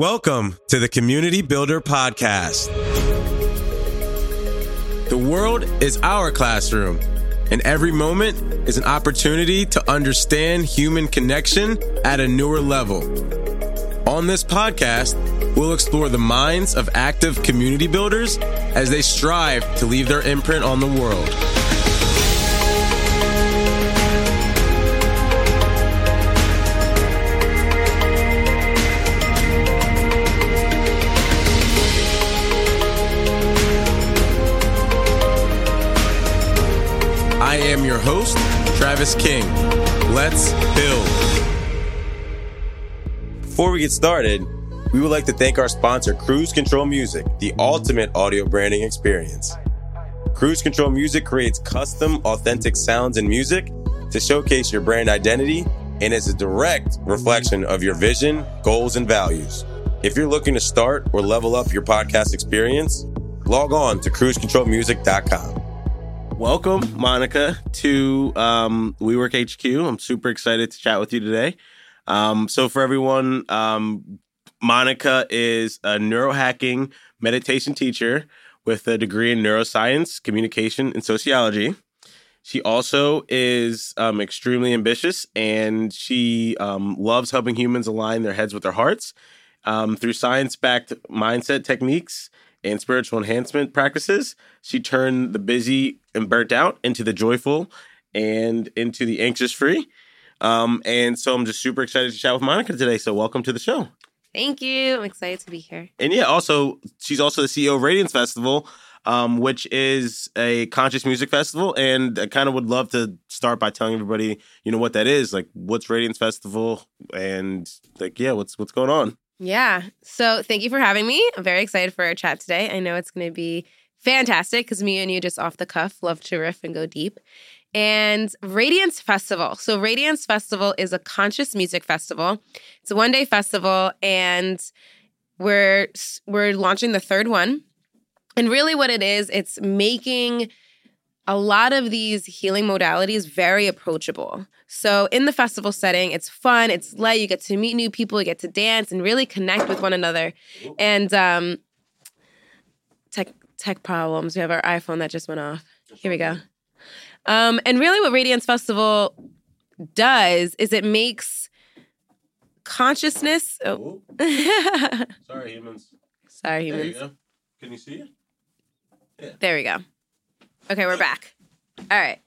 Welcome to the Community Builder Podcast. The world is our classroom, and every moment is an opportunity to understand human connection at a newer level. On this podcast, we'll explore the minds of active community builders as they strive to leave their imprint on the world. Am your host, Travis King. Let's build. Before we get started, we would like to thank our sponsor, Cruise Control Music, the ultimate audio branding experience. Cruise Control Music creates custom, authentic sounds and music to showcase your brand identity and is a direct reflection of your vision, goals, and values. If you're looking to start or level up your podcast experience, log on to cruisecontrolmusic.com. Welcome, Monica, to um, WeWork HQ. I'm super excited to chat with you today. Um, so, for everyone, um, Monica is a neurohacking meditation teacher with a degree in neuroscience, communication, and sociology. She also is um, extremely ambitious and she um, loves helping humans align their heads with their hearts um, through science backed mindset techniques and spiritual enhancement practices. She turned the busy and burnt out into the joyful and into the anxious free. Um, and so I'm just super excited to chat with Monica today. So welcome to the show. Thank you. I'm excited to be here. And yeah, also she's also the CEO of Radiance Festival, um, which is a conscious music festival. And I kind of would love to start by telling everybody, you know, what that is. Like, what's Radiance Festival, and like, yeah, what's what's going on? Yeah. So thank you for having me. I'm very excited for our chat today. I know it's going to be fantastic because me and you just off the cuff love to riff and go deep. And Radiance Festival. So Radiance Festival is a conscious music festival. It's a one-day festival and we're we're launching the third one. And really what it is, it's making a lot of these healing modalities very approachable. So, in the festival setting, it's fun, it's light, you get to meet new people, you get to dance and really connect with one another. And um, tech tech problems. We have our iPhone that just went off. Here we go. Um, and really, what Radiance Festival does is it makes consciousness. Oh. Sorry, humans. Sorry, humans. There you Can you see it? Yeah. There we go. Okay, we're back. All right.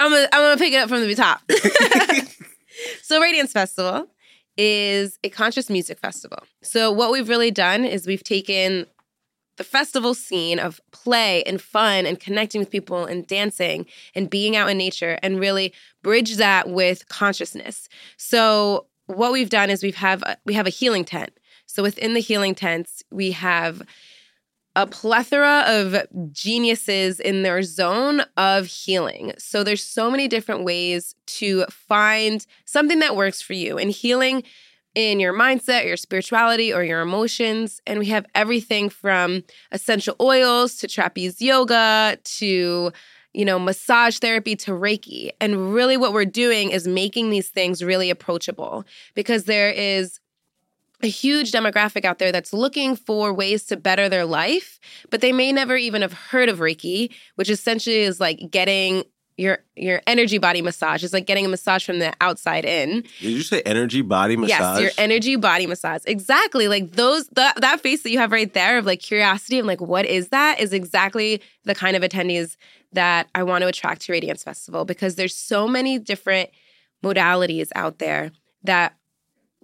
I'm gonna I'm gonna pick it up from the top. so Radiance Festival is a conscious music festival. So what we've really done is we've taken the festival scene of play and fun and connecting with people and dancing and being out in nature and really bridge that with consciousness. So what we've done is we've have a, we have a healing tent. So within the healing tents, we have a plethora of geniuses in their zone of healing. So there's so many different ways to find something that works for you. And healing in your mindset, your spirituality, or your emotions. And we have everything from essential oils to trapeze yoga to you know, massage therapy to Reiki. And really, what we're doing is making these things really approachable because there is a huge demographic out there that's looking for ways to better their life, but they may never even have heard of Reiki, which essentially is like getting your your energy body massage. It's like getting a massage from the outside in. Did you say energy body massage? Yes, your energy body massage. Exactly. Like those that that face that you have right there of like curiosity. I'm like, what is that? Is exactly the kind of attendees that I want to attract to Radiance Festival because there's so many different modalities out there that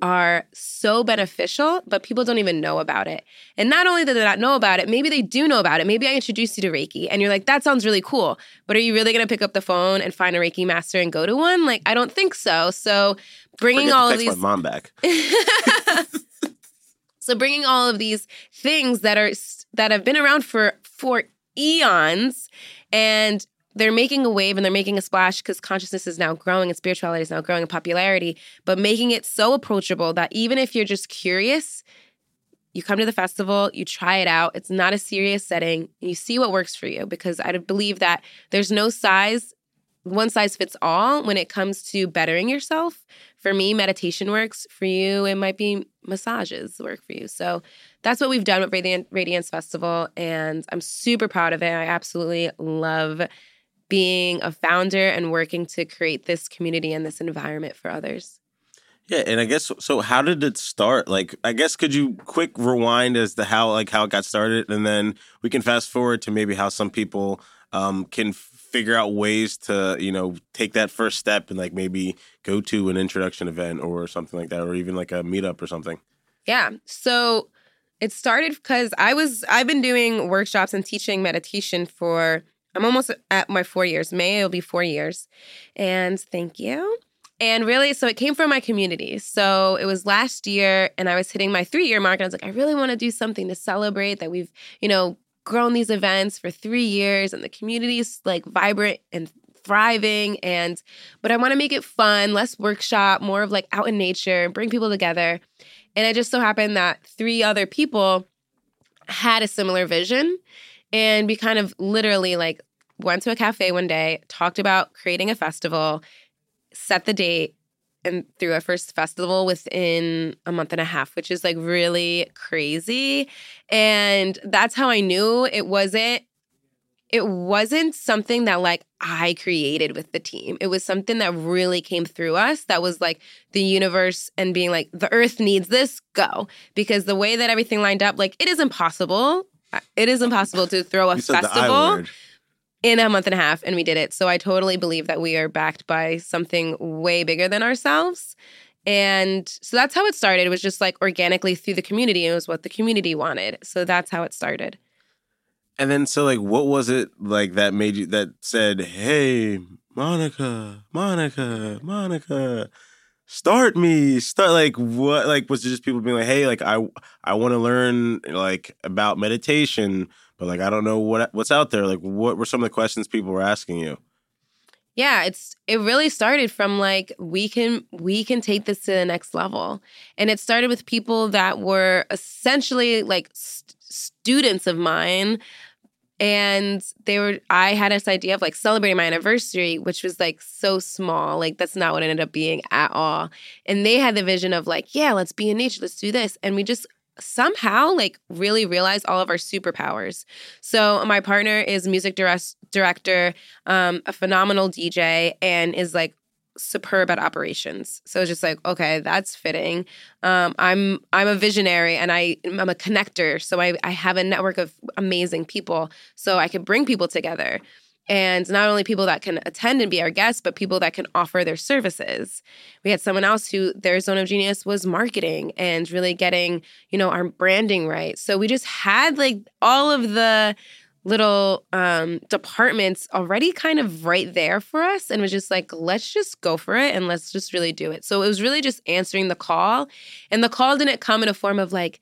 are so beneficial, but people don't even know about it. And not only do they not know about it, maybe they do know about it. Maybe I introduced you to Reiki and you're like, that sounds really cool. But are you really going to pick up the phone and find a Reiki master and go to one? Like, I don't think so. So bringing all of these. my mom back. so bringing all of these things that are that have been around for for eons and they're making a wave and they're making a splash because consciousness is now growing and spirituality is now growing in popularity, but making it so approachable that even if you're just curious, you come to the festival, you try it out. It's not a serious setting. You see what works for you because I believe that there's no size, one size fits all when it comes to bettering yourself for me, meditation works. For you, it might be massages work for you. So that's what we've done with Radiance Festival. And I'm super proud of it. I absolutely love being a founder and working to create this community and this environment for others. Yeah, and I guess so. How did it start? Like, I guess could you quick rewind as to how like how it got started, and then we can fast forward to maybe how some people um, can figure out ways to you know take that first step and like maybe go to an introduction event or something like that, or even like a meetup or something. Yeah. So it started because I was I've been doing workshops and teaching meditation for I'm almost at my four years. May it'll be four years, and thank you. And really, so it came from my community. So it was last year, and I was hitting my three year mark. And I was like, I really want to do something to celebrate that we've, you know, grown these events for three years and the community is like vibrant and thriving. And, but I want to make it fun, less workshop, more of like out in nature, bring people together. And it just so happened that three other people had a similar vision. And we kind of literally like went to a cafe one day, talked about creating a festival set the date and threw our first festival within a month and a half, which is like really crazy. And that's how I knew it wasn't it wasn't something that like I created with the team. It was something that really came through us that was like the universe and being like the earth needs this, go. Because the way that everything lined up, like it is impossible. It is impossible to throw a festival in a month and a half and we did it. So I totally believe that we are backed by something way bigger than ourselves. And so that's how it started. It was just like organically through the community. It was what the community wanted. So that's how it started. And then so like what was it like that made you that said, "Hey, Monica, Monica, Monica, start me." Start like what like was it just people being like, "Hey, like I I want to learn like about meditation." but like I don't know what what's out there. Like what were some of the questions people were asking you? Yeah, it's it really started from like we can we can take this to the next level. And it started with people that were essentially like st- students of mine and they were i had this idea of like celebrating my anniversary which was like so small. Like that's not what it ended up being at all. And they had the vision of like yeah let's be in nature. Let's do this. And we just somehow like really realized all of our superpowers. So my partner is music director, um, a phenomenal DJ, and is like superb at operations. So it's just like, okay, that's fitting. Um, I'm I'm a visionary and I I'm a connector. So I I have a network of amazing people. So I can bring people together and not only people that can attend and be our guests, but people that can offer their services. We had someone else who their zone of genius was marketing and really getting, you know, our branding right. So we just had like all of the little um, departments already kind of right there for us and was just like let's just go for it and let's just really do it so it was really just answering the call and the call didn't come in a form of like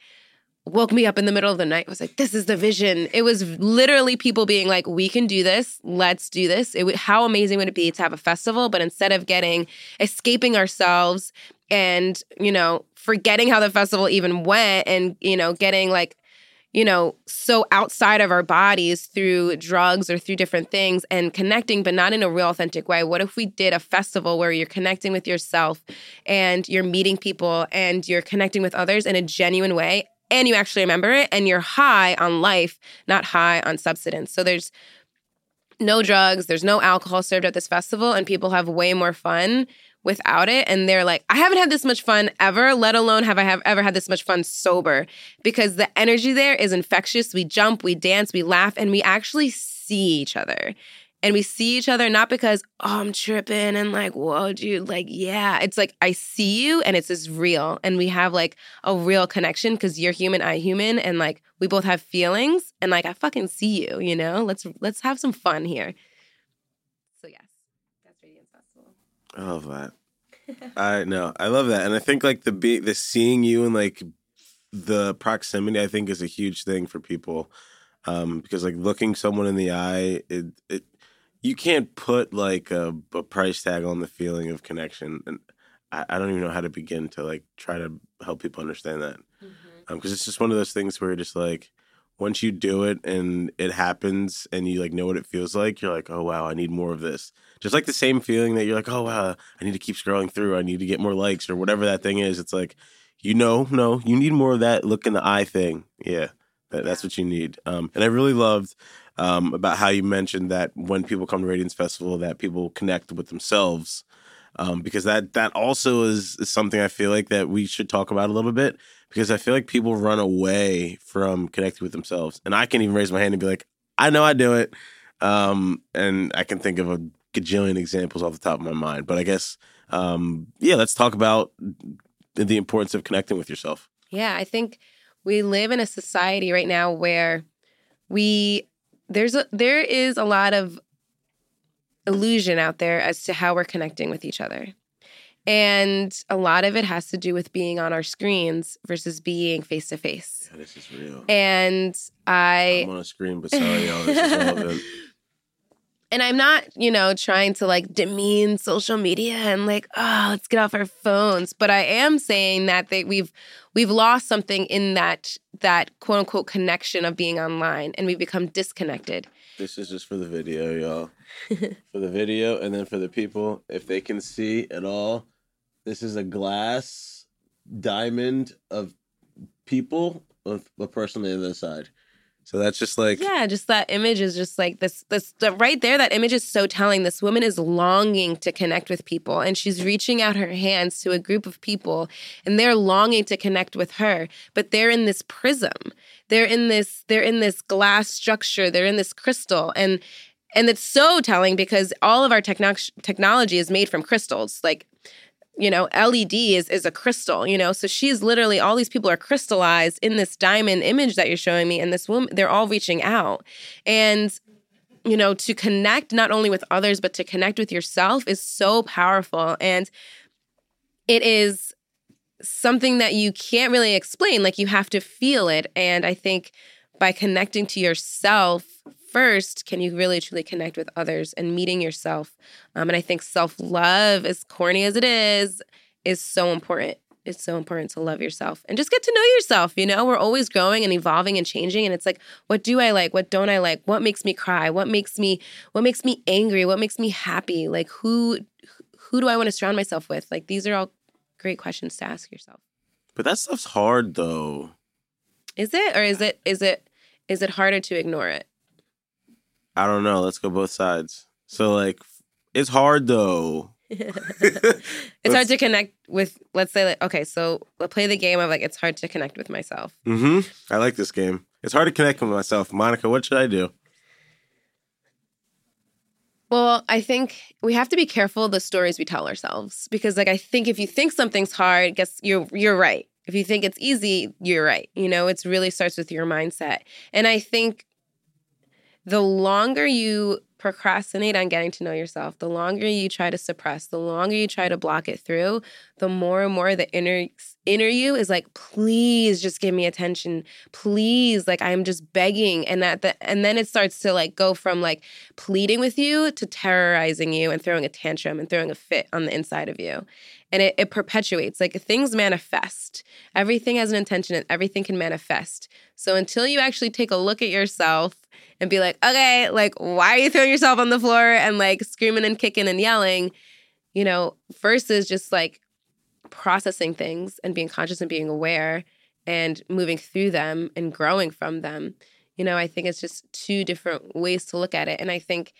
woke me up in the middle of the night. Was like, this is the vision. It was literally people being like, we can do this. Let's do this. It would, how amazing would it be to have a festival? But instead of getting, escaping ourselves and, you know, forgetting how the festival even went and, you know, getting like, you know, so outside of our bodies through drugs or through different things and connecting, but not in a real authentic way. What if we did a festival where you're connecting with yourself and you're meeting people and you're connecting with others in a genuine way and you actually remember it and you're high on life, not high on substance. So there's no drugs, there's no alcohol served at this festival, and people have way more fun without it. And they're like, I haven't had this much fun ever, let alone have I have ever had this much fun sober. Because the energy there is infectious. We jump, we dance, we laugh, and we actually see each other. And we see each other not because oh i'm tripping and like whoa dude like yeah. It's like i see you and it's just real. And we have like a real connection because you're human i human. And like we both have feelings. And like i fucking see you you know? Let's let's have some fun here so yes that's radiance festival i love that. I know. I love that. And i think like the be the seeing you and like the proximity i think is a huge thing for people. Um, because like looking someone in the eye, it, it you can't put like a, a, price tag on the feeling of connection. And I, I, don't even know how to begin to like try to help people understand that. Because mm-hmm. um, it's just one of those things where you're just like once you do it and it happens and you like know what it feels like, you're like, oh wow, I need more of this. Just like the same feeling that you're like, oh wow, I need to keep scrolling through. I need to get more likes or whatever that thing is. It's like, you know, no, you need more of that look in the eye thing. Yeah, that, that's what you need. Um, and I really loved um, about how you mentioned that when people come to Radiance Festival, that people connect with themselves. Um, because that that also is, is something I feel like that we should talk about a little bit because I feel like people run away from connecting with themselves, and I can even raise my hand and be like, I know I do it, um, and I can think of a gajillion examples off the top of my mind. But I guess, um, yeah, let's talk about the importance of connecting with yourself. Yeah, I think we live in a society right now where we there's a there is a lot of illusion out there as to how we're connecting with each other. And a lot of it has to do with being on our screens versus being face to face. This is real. And I I'm on a screen, but sorry, y'all, this is relevant. and I'm not, you know, trying to like demean social media and like, oh, let's get off our phones. But I am saying that they, we've we've lost something in that that quote unquote connection of being online, and we've become disconnected. This is just for the video, y'all. for the video, and then for the people, if they can see at all, this is a glass diamond of people with a person on the other side. So that's just like Yeah, just that image is just like this this the, right there that image is so telling. This woman is longing to connect with people and she's reaching out her hands to a group of people and they're longing to connect with her, but they're in this prism. They're in this they're in this glass structure, they're in this crystal and and it's so telling because all of our techno- technology is made from crystals. Like you know led is is a crystal you know? So she's literally all these people are crystallized in this diamond image that you're showing me and this woman they're all reaching out. And you know to connect not only with others but to connect with yourself is so powerful. And it is something that you can't really explain like you have to feel it. And i think by connecting to yourself first can you really truly connect with others and meeting yourself? Um, and i think self-love as corny as it is is so important. It's so important to love yourself and just get to know yourself you know? We're always growing and evolving and changing and it's like what do i like? What don't i like? What makes me cry? What makes me what makes me angry? What makes me happy? Like who who do i want to surround myself with? Like these are all great questions to ask yourself. But that stuff's hard though. is it? Or is it is it is it harder to ignore it I don't know. Let's go both sides. So like it's hard though. it's hard to connect with let's say like okay so let's play the game of like it's hard to connect with myself Mm-hmm. I like this game. It's hard to connect with myself. Monica, what should I do? well i think we have to be careful the stories we tell ourselves because like i think if you think something's hard guess you're you're right if you think it's easy you're right you know it's really starts with your mindset and i think the longer you procrastinate on getting to know yourself, the longer you try to suppress, the longer you try to block it through, the more and more the inner inner you is like, please just give me attention. Please, like I'm just begging. And that the and then it starts to like go from like pleading with you to terrorizing you and throwing a tantrum and throwing a fit on the inside of you. And it, it perpetuates. Like things manifest. Everything has an intention and everything can manifest. So until you actually take a look at yourself and be like, okay, like, why are you throwing yourself on the floor and like screaming and kicking and yelling? You know, versus just like processing things and being conscious and being aware and moving through them and growing from them. You know, I think it's just two different ways to look at it. And I think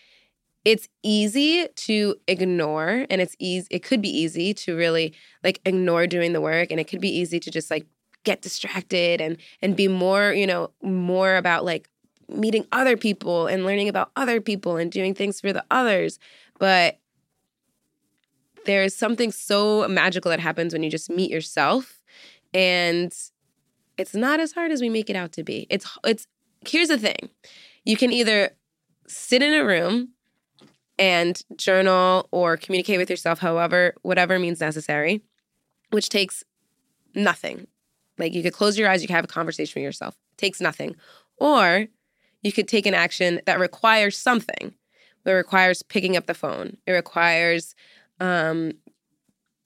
it's easy to ignore and it's easy it could be easy to really like ignore doing the work and it could be easy to just like get distracted and and be more you know more about like meeting other people and learning about other people and doing things for the others. But there's something so magical that happens when you just meet yourself and it's not as hard as we make it out to be. It's it's here's the thing. You can either sit in a room and journal or communicate with yourself however whatever means necessary, which takes nothing. Like you could close your eyes, you can have a conversation with yourself. It takes nothing. Or you could take an action that requires something. It requires picking up the phone. It requires um,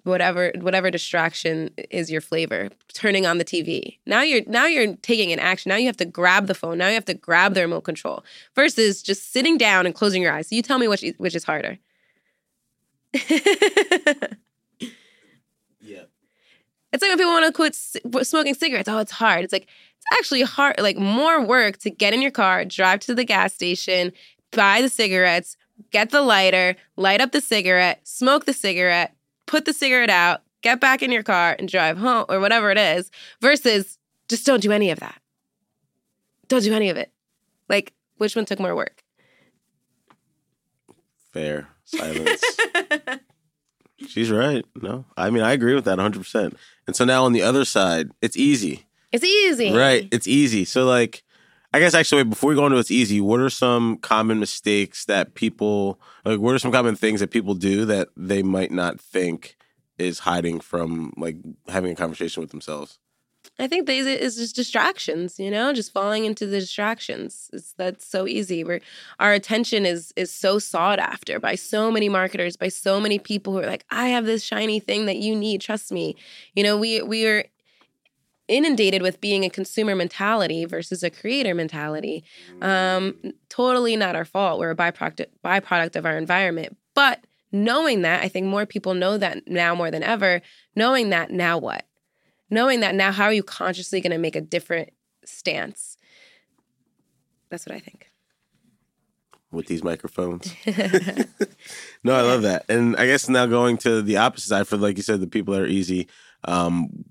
whatever whatever distraction is your flavor turning on the tv now you're now you're taking an action now you have to grab the phone now you have to grab the remote control versus just sitting down and closing your eyes so you tell me which which is harder. it's like when people want to quit smoking cigarettes oh it's hard it's like it's actually hard like more work to get in your car drive to the gas station buy the cigarettes get the lighter light up the cigarette smoke the cigarette put the cigarette out, get back in your car and drive home or whatever it is, versus just don't do any of that. Don't do any of it. Like, which one took more work? Fair silence. She's right. No, I mean I agree with that 100. percent And so now on the other side, it's easy, It's easy. right? It's easy. So like, I guess actually, wait, before we go into it's easy, what are some common mistakes that people like? What are some common things that people do that they might not think is hiding from like having a conversation with themselves? I think these is just distractions, you know, just falling into the distractions. It's that's so easy. Where our attention is is so sought after by so many marketers, by so many people who are like, I have this shiny thing that you need. Trust me. You know, we we are inundated with being a consumer mentality versus a creator mentality. Um, totally not our fault. We're a byproduct byproduct of our environment. But knowing that, I think more people know that now more than ever. Knowing that, now what? Knowing that now, how are you consciously going to make a different stance? That's what I think. with these microphones. no, I love that. And I guess now going to the opposite side for like you said, the people that are easy. Um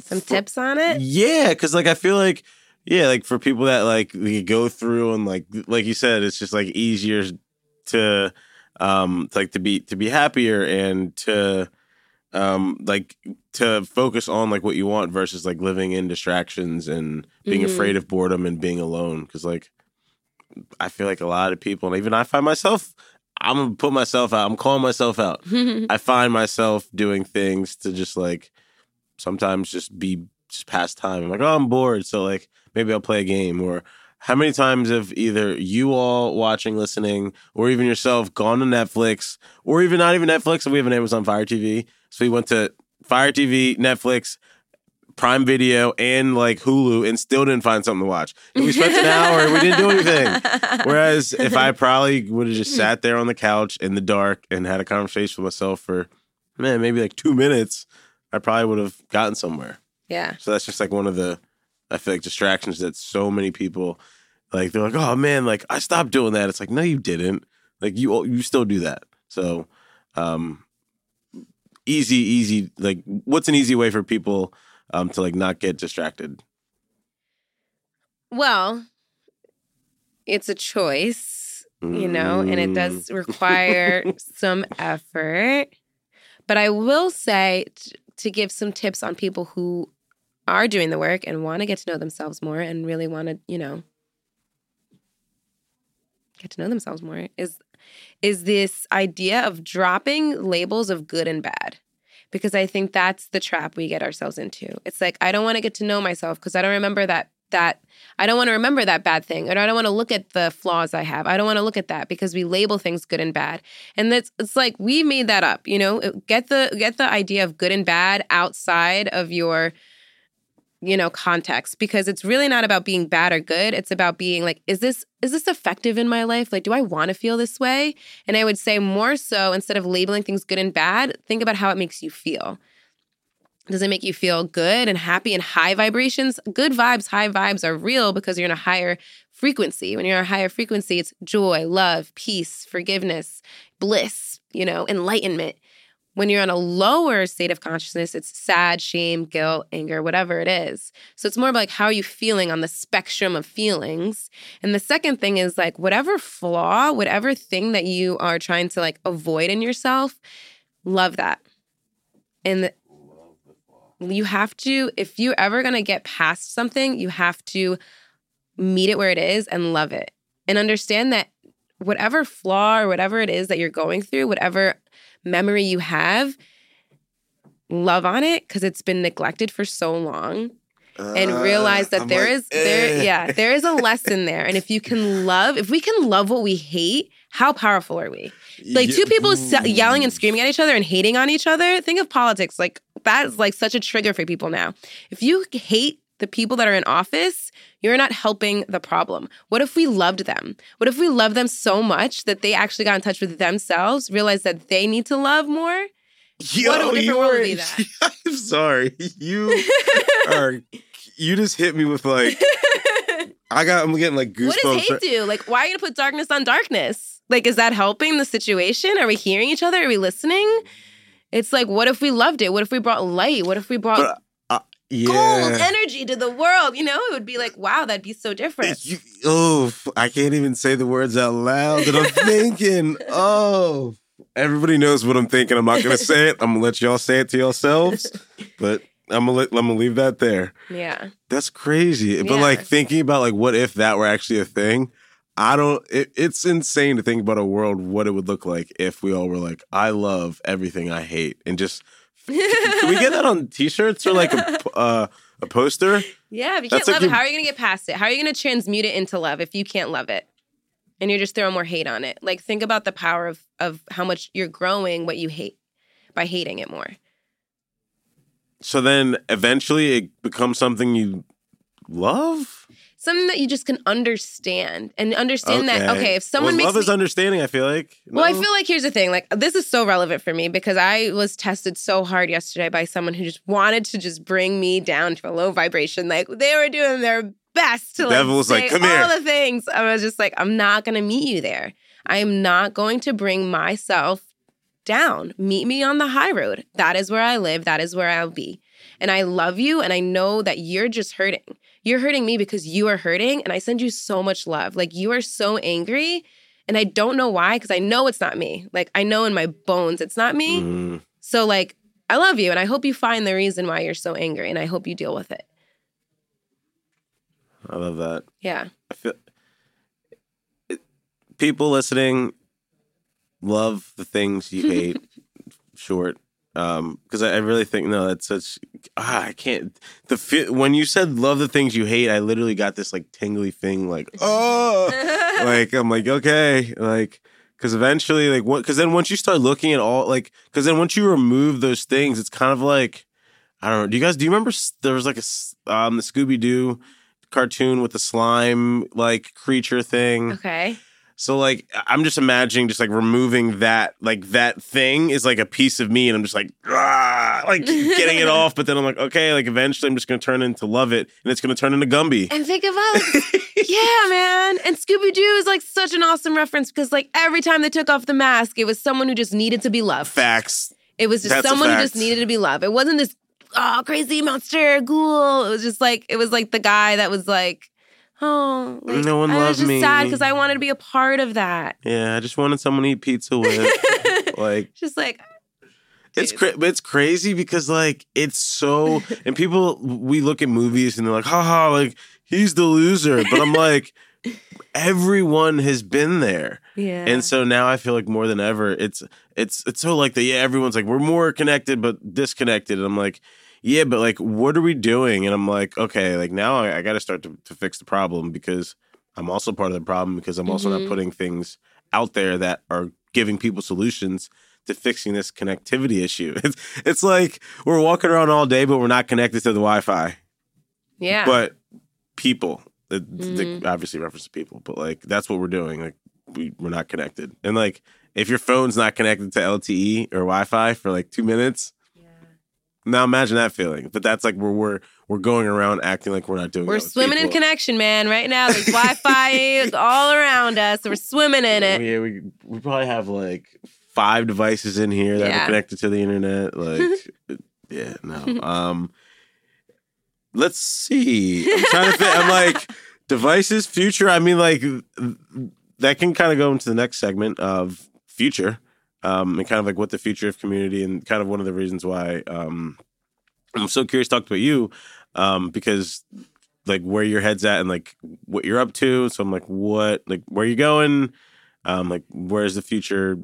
Some tips on it? yeah, because like I feel like yeah, like for people that like we go through and like like you said, it's just like easier to um to, like to be to be happier and to um like to focus on like what you want versus like living in distractions and being Mhm. afraid of boredom and being alone because like I feel like a lot of people and even I find myself I'm gonna put myself out I'm calling myself out I find myself doing things to just like sometimes just be just pass time. I'm like, oh, I'm bored, so like maybe I'll play a game. Or how many times have either you all watching, listening, or even yourself gone to Netflix, or even not even Netflix? We have an Amazon Fire TV, so we went to Fire TV, Netflix. Prime Video and like Hulu, and still didn't find something to watch. And we spent an hour and we didn't do anything. Whereas if I probably would have just sat there on the couch in the dark and had a conversation with myself for man, maybe like two minutes, I probably would have gotten somewhere. yeah. So that's just like one of the I feel like distractions that so many people like they're like, oh man, like I stopped doing that. It's like, no, you didn't. Like you you still do that. So um easy, easy like what's an easy way for people um to like not get distracted? Well, it's a choice, you know, and it Mm. does require some effort. But I will say t- to give some tips on people who are doing the work and want to get to know themselves more and really want to, you know, get to know themselves more is is this idea of dropping labels of good and bad. Because I think that's the trap we get ourselves into. It's like I don't want to get to know myself because I don't remember that that I don't want to remember that bad thing. Or I don't want to look at the flaws I have. I don't want to look at that because we label things good and bad. And that's it's like we made that up, you know? Get the get the idea of good and bad outside of your you know context because it's really not about being bad or good. It's about being like is this is this effective in my life? Like do i want to feel this way? And i would say more so instead of labeling things good and bad think about how it makes you feel. Does it make you feel good and happy and high vibrations? Good vibes high vibes are real because you're in a higher frequency. When you're in a higher frequency it's joy love peace forgiveness bliss you know enlightenment when you're on a lower state of consciousness, it's sad, shame, guilt, anger, whatever it is. So it's more of like how are you feeling on the spectrum of feelings. And the second thing is like whatever flaw, whatever thing that you are trying to like avoid in yourself, love that. And you have to, if you're ever to get past something, you have to meet it where it is and love it. And understand that whatever flaw or whatever it is that you're going through, whatever memory you have, love on it because it's been neglected for so long and realize that Uh, I'm there like, is there eh. yeah there is a lesson there and if you can love if we can love what we hate how powerful are we? Like Yeah. two people se- yelling and screaming at each other and hating on each other. Think of politics. Like that is like such a trigger for people now. If you hate the people that are in office, you're not helping the problem. What if we loved them? What if we loved them so much that they actually got in touch with themselves, realized that they need to love more? Yo, What a different world would be that? I'm sorry. You are. You just hit me with like. I got. I'm getting like goosebumps. What does hate do? Like, why are you gonna put darkness on darkness? Like, is that helping the situation? Are we hearing each other? Are we listening? It's like, what if we loved it? What if we brought light? What if we brought But, yeah. gold energy to the world? You know, it would be like, wow, that'd be so different. You, oh, I can't even say the words out loud that I'm thinking. Oh, everybody knows what I'm thinking. I'm not gonna say it. I'm gonna let y'all say it to yourselves. But I'm gonna I'm gonna leave that there. Yeah. That's crazy. But Yeah. like thinking about like what if that were actually a thing. I don't. It, it's insane to think about a world what it would look like if we all were like, I love everything I hate, and just can we get that on T-shirts or like a uh, a poster? Yeah, if you can't like love it, you- how are you gonna get past it? How are you gonna transmute it into love if you can't love it? And you're just throwing more hate on it. Like think about the power of of how much you're growing what you hate by hating it more. So then eventually it becomes something you love. Something that you just can understand and understand that okay, if someone well, makes love me, is understanding, I feel like. Well, I feel like here's the thing. Like this is so relevant for me because I was tested so hard yesterday by someone who just wanted to just bring me down to a low vibration. Like they were doing their best to like Devil was like, say "Come all here." the things. I was just like, I'm not gonna meet you there. I am not going to bring myself down. Meet me on the high road. That is where I live. That is where I'll be. And I love you. And I know that you're just hurting. You're hurting me because you are hurting. And I send you so much love. Like you are so angry. And I don't know why, because I know it's not me. Like I know in my bones it's not me. Mm, So like I love you and I hope you find the reason why you're so angry and I hope you deal with it. I love that. Yeah. I feel it, people listening love the things you hate. short, um, because I, I really think no, that's such. Ah, I can't. The fi- when you said love the things you hate, I literally got this like tingly thing, like oh, like I'm like okay, like because eventually, like what? Because then once you start looking at all, like because then once you remove those things, it's kind of like I don't know. Do you guys do you remember there was like a um the Scooby Doo cartoon with the slime like creature thing? okay. So like I'm just imagining just like removing that like that thing is like a piece of me and I'm just like "Ah," like getting it off but then I'm like okay like eventually I'm just going to turn into love it and it's going to turn into Gumby. And think about like, yeah, man. And Scooby Doo is like such an awesome reference because like every time they took off the mask, it was someone who just needed to be loved. Facts. It was just That's someone who just needed to be loved. It wasn't this oh crazy monster ghoul. It was just like it was like the guy that was like, oh, like, No one I was loved just me. sad because I wanted to be a part of that. Yeah, I just wanted someone to eat pizza with. like just like it's cra- it's crazy because like it's so and people we look at movies and they're like haha like he's the loser but I'm like everyone has been there. yeah. And so now I feel like more than ever, it's it's it's so like the yeah, everyone's like we're more connected but disconnected. And I'm like, yeah, but like what are we doing? And I'm like, okay, like now I, I got to start to fix the problem because I'm also part of the problem because I'm also Mhm. not putting things out there that are giving people solutions to fixing this connectivity issue. It's it's like we're walking around all day, but we're not connected to the Wi-Fi. yeah. But people, the, the- obviously reference to people, but like that's what we're doing. Like we we're not connected, and like if your phone's not connected to LTE or Wi-Fi for like two minutes, now imagine that feeling. But that's like where we're we're going around acting like we're not doing. We're that with swimming in connection, man. Right now, there's Wi-Fi is all around us. We're swimming in it. Yeah, we we probably have like five devices in here that Yeah. are connected to the internet. Like, yeah, no. Um, let's see. I'm trying to think. I'm like devices, future. I mean, like that can kind of go into the next segment of future, um, and kind of like what the future of community and kind of one of the reasons why um, I'm so curious to talk about you, um, because like where your head's at and like what you're up to. So I'm like, what, like where you going? Um, like where's the future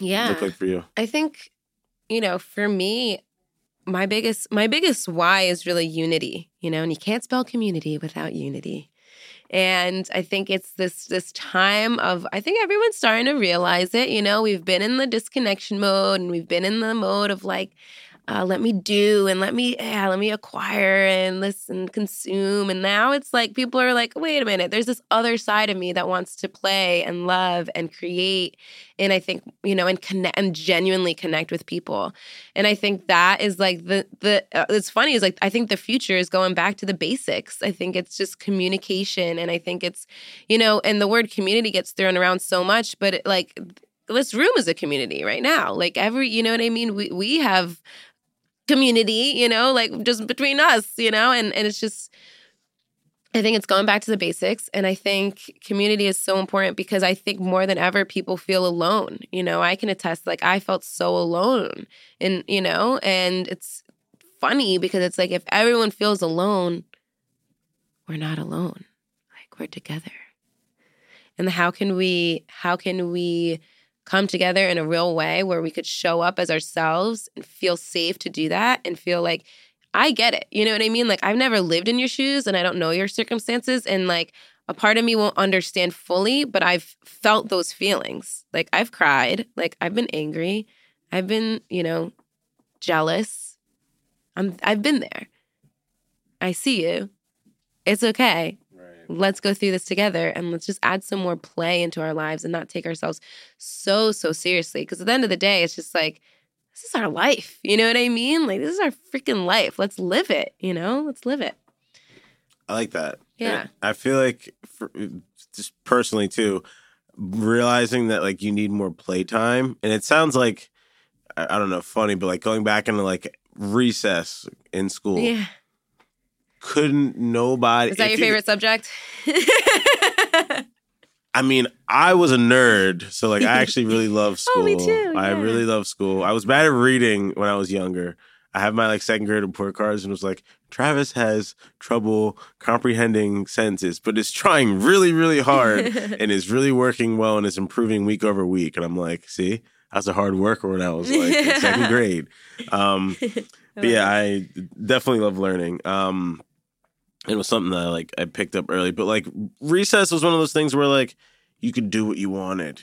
Yeah. look like for you? I think, you know, for me, my biggest my biggest why is really unity, you know, and you can't spell community without unity. And I think it's this this time of I think everyone's starting to realize it. You know, we've been in the disconnection mode and we've been in the mode of like, uh, let me do and let me yeah, let me acquire and listen consume and now it's like people are like wait a minute there's this other side of me that wants to play and love and create and i think you know and connect and genuinely connect with people and i think that is like the the uh, it's funny is like i think the future is going back to the basics i think it's just communication and i think it's you know and the word community gets thrown around so much but it, like this room is a community right now. Like every, you know what I mean? We we have community, you know, like just between us, you know, and and it's just I think it's going back to the basics and I think community is so important because I think more than ever people feel alone. You know, I can attest like I felt so alone and you know, and it's funny because it's like if everyone feels alone, we're not alone. Like we're together. And how can we how can we come together in a real way where we could show up as ourselves and feel safe to do that and feel like I get it. You know what I mean? Like I've never lived in your shoes and I don't know your circumstances and like a part of me won't understand fully, but I've felt those feelings. Like I've cried, like I've been angry, I've been, you know, jealous. I'm I've been there. I see you. It's okay let's go through this together and let's just add some more play into our lives and not take ourselves so so seriously. Because at the end of the day it's just like this is our life. You know what i mean? Like this is our freaking life. Let's live it you know? Let's live it. I like that. Yeah. I feel like for, just personally too realizing that like you need more playtime and it sounds like I, I don't know funny but like going back into like recess in school yeah couldn't nobody. Is that your favorite subject? I mean, I was a nerd, so like I actually really love school. oh, me too. Yeah. I really love school. I was bad at reading when I was younger. I have my like second grade report cards and it was like Travis has trouble comprehending sentences, but is trying really, really hard and is really working well and is improving week over week. And I'm like, see, I was a hard worker when I was like in second grade. Um, but yeah, I definitely love learning. Um, it was something that like I picked up early. But like recess was one of those things where like you could do what you wanted.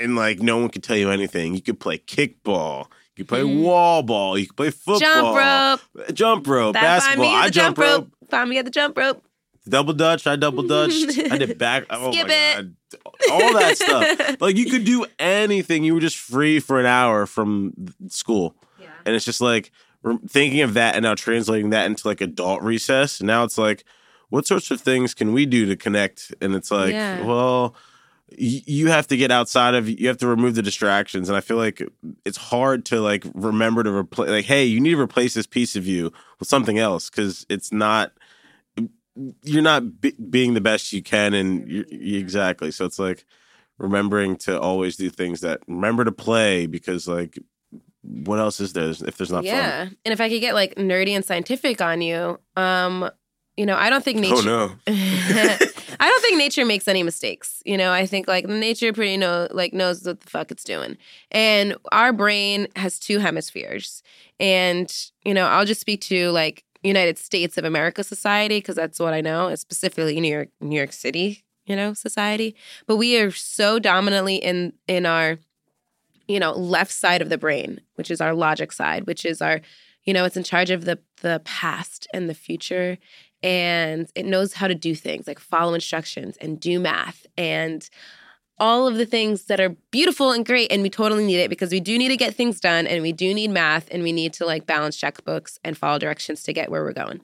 And like no one could tell you anything. You could play kickball. You could play mm. wall ball. You could play football. Jump rope. Jump rope. That basketball. I jump rope. rope. Find me at the jump rope. Double dutch. I double dutched. I did back. Oh Skip it. god. All that stuff. Like you could do anything. You were just free for an hour from school. Yeah. And it's just like thinking of that and now translating that into like adult recess. Now it's like, what sorts of things can we do to connect? And it's like, yeah. well, you have to get outside of you have to remove the distractions and i feel like it's hard to like remember to replace like hey you need to replace this piece of you with something else because it's not you're not be- being the best you can and exactly so it's like remembering to always do things that remember to play because like what else is there if there's not yeah. fun? And if I could get like nerdy and scientific on you, um, you know, I don't think nature. Oh no. I don't think nature makes any mistakes. You know, I think like nature pretty know like knows what the fuck it's doing. And our brain has two hemispheres. And, you know, I'll just speak to like United States of America society because that's what I know, specifically New York New York City, you know, society. But we are so dominantly in in our you know, left side of the brain, which is our logic side, which is our, you know, it's in charge of the the past and the future and it knows how to do things like follow instructions and do math and all of the things that are beautiful and great and we totally need it because we do need to get things done and we do need math and we need to like balance checkbooks and follow directions to get where we're going.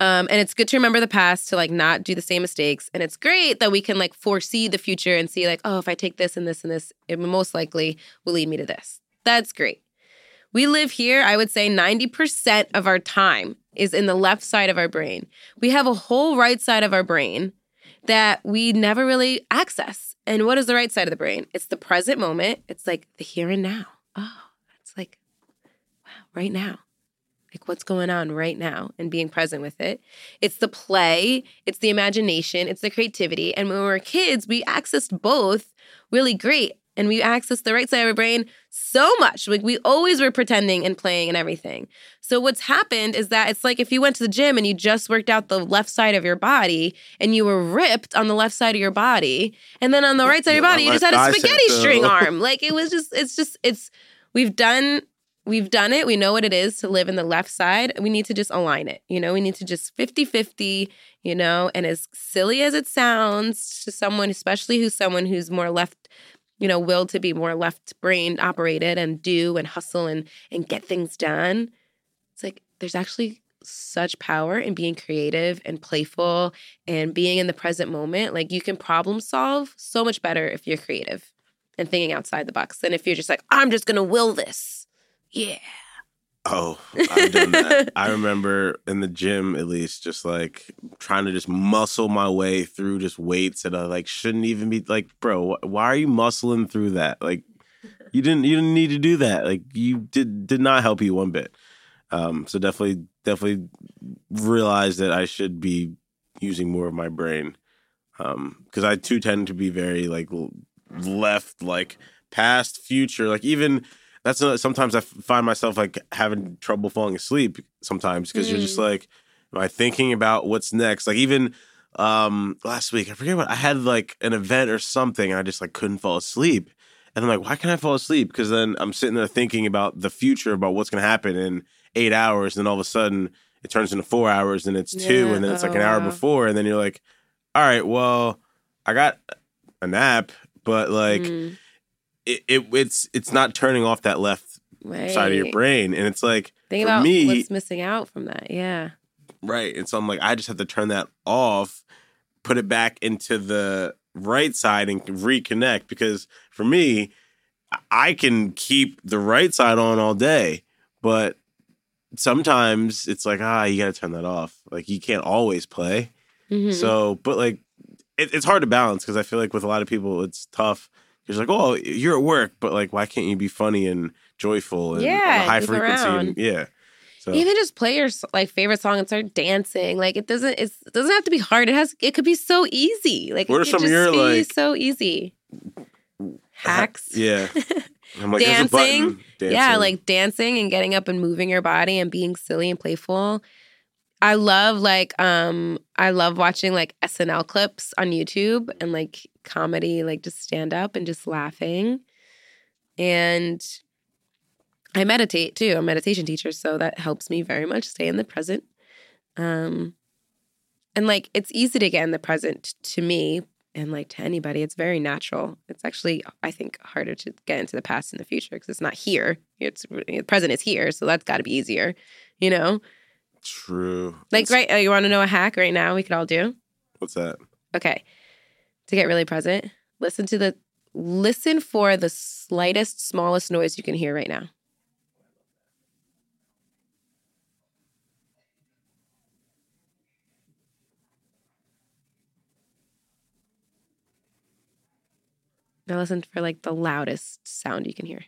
Um, and it's good to remember the past to like not do the same mistakes. And it's great that we can like foresee the future and see like, oh, if I take this and this and this, it most likely will lead me to this. That's great. We live here, I would say 90% of our time is in the left side of our brain. We have a whole right side of our brain that we never really access. And what is the right side of the brain? It's the present moment. It's like the here and now. Oh, it's like, wow, right now like what's going on right now and being present with it. It's the play, it's the imagination, it's the creativity. And when we were kids, we accessed both really great. and we accessed the right side of our brain so much. Like we always were pretending and playing and everything. So what's happened is that it's like if you went to the gym and you just worked out the left side of your body and you were ripped on the left side of your body, and then on the right side of your body you just had a spaghetti uh, string arm. Like it was just it's just it's we've done we've done it. We know what it is to live in the left side. We need to just align it. You know, we need to just 50-50, you know, and as silly as it sounds to someone, especially who's someone who's more left, you know, willed to be more left brain operated and do and hustle and and get things done. It's like there's actually such power in being creative and playful and being in the present moment. Like you can problem solve so much better if you're creative and thinking outside the box than if you're just like, I'm just gonna will this. Yeah. Oh, I've done that. I remember in the gym, at least, just like trying to just muscle my way through just weights that I like shouldn't even be like, bro. Why are you muscling through that? Like, you didn't you didn't need to do that. Like, you did did not help you one bit. Um, so definitely definitely realized that I should be using more of my brain. Um, because I too tend to be very like left, like past, future, like even that's not, sometimes I f- find myself like having trouble falling asleep sometimes because you're just Mm. like, am I thinking about what's next? Like even um last week, I forget what I had like an event or something, and I just like couldn't fall asleep. And I'm like, why can't I fall asleep? Because then I'm sitting there thinking about the future, about what's gonna happen in eight hours, and then all of a sudden it turns into four hours, and it's two, and then it's like Oh, an hour wow. before, and then you're like, all right, well, I got a nap, but like Mm, it, it it's it's not turning off that left right. side of your brain and it's like Think for about me what's missing out from that. Yeah. right and so i'm like i just have to turn that off put it back into the right side and reconnect because for me I- can keep the right side on all day but sometimes it's like ah you gotta turn that off like you can't always play Mhm. So, but like, it, it's hard to balance because I feel like with a lot of people, it's tough. You're like, oh, you're at work, but like, why can't you be funny and joyful and Yeah, high frequency? And, yeah. So, Even just play your like favorite song and start dancing. Like it doesn't. It's, it doesn't have to be hard. It has. It could be so easy. Like What it are could some of just your, be like- so easy? Hacks. yeah. I'm like, a Dancing. Yeah, like dancing and getting up and moving your body and being silly and playful. I love like um I love watching like SNL clips on YouTube and like comedy, like just stand up and just laughing. And I meditate too. I'm a meditation teacher, so that helps me very much stay in the present. Um and like it's easy to get in the present to me and like to anybody. It's very natural. It's actually I think harder to get into the past and the future because it's not here. It's the present is here, so that's got to be easier. You know, true. like right. uh, You want to know a hack right now? We could all do. What's that? Okay, to get really present, listen to the listen for the slightest, smallest noise you can hear right now. Now listen for like the loudest sound you can hear.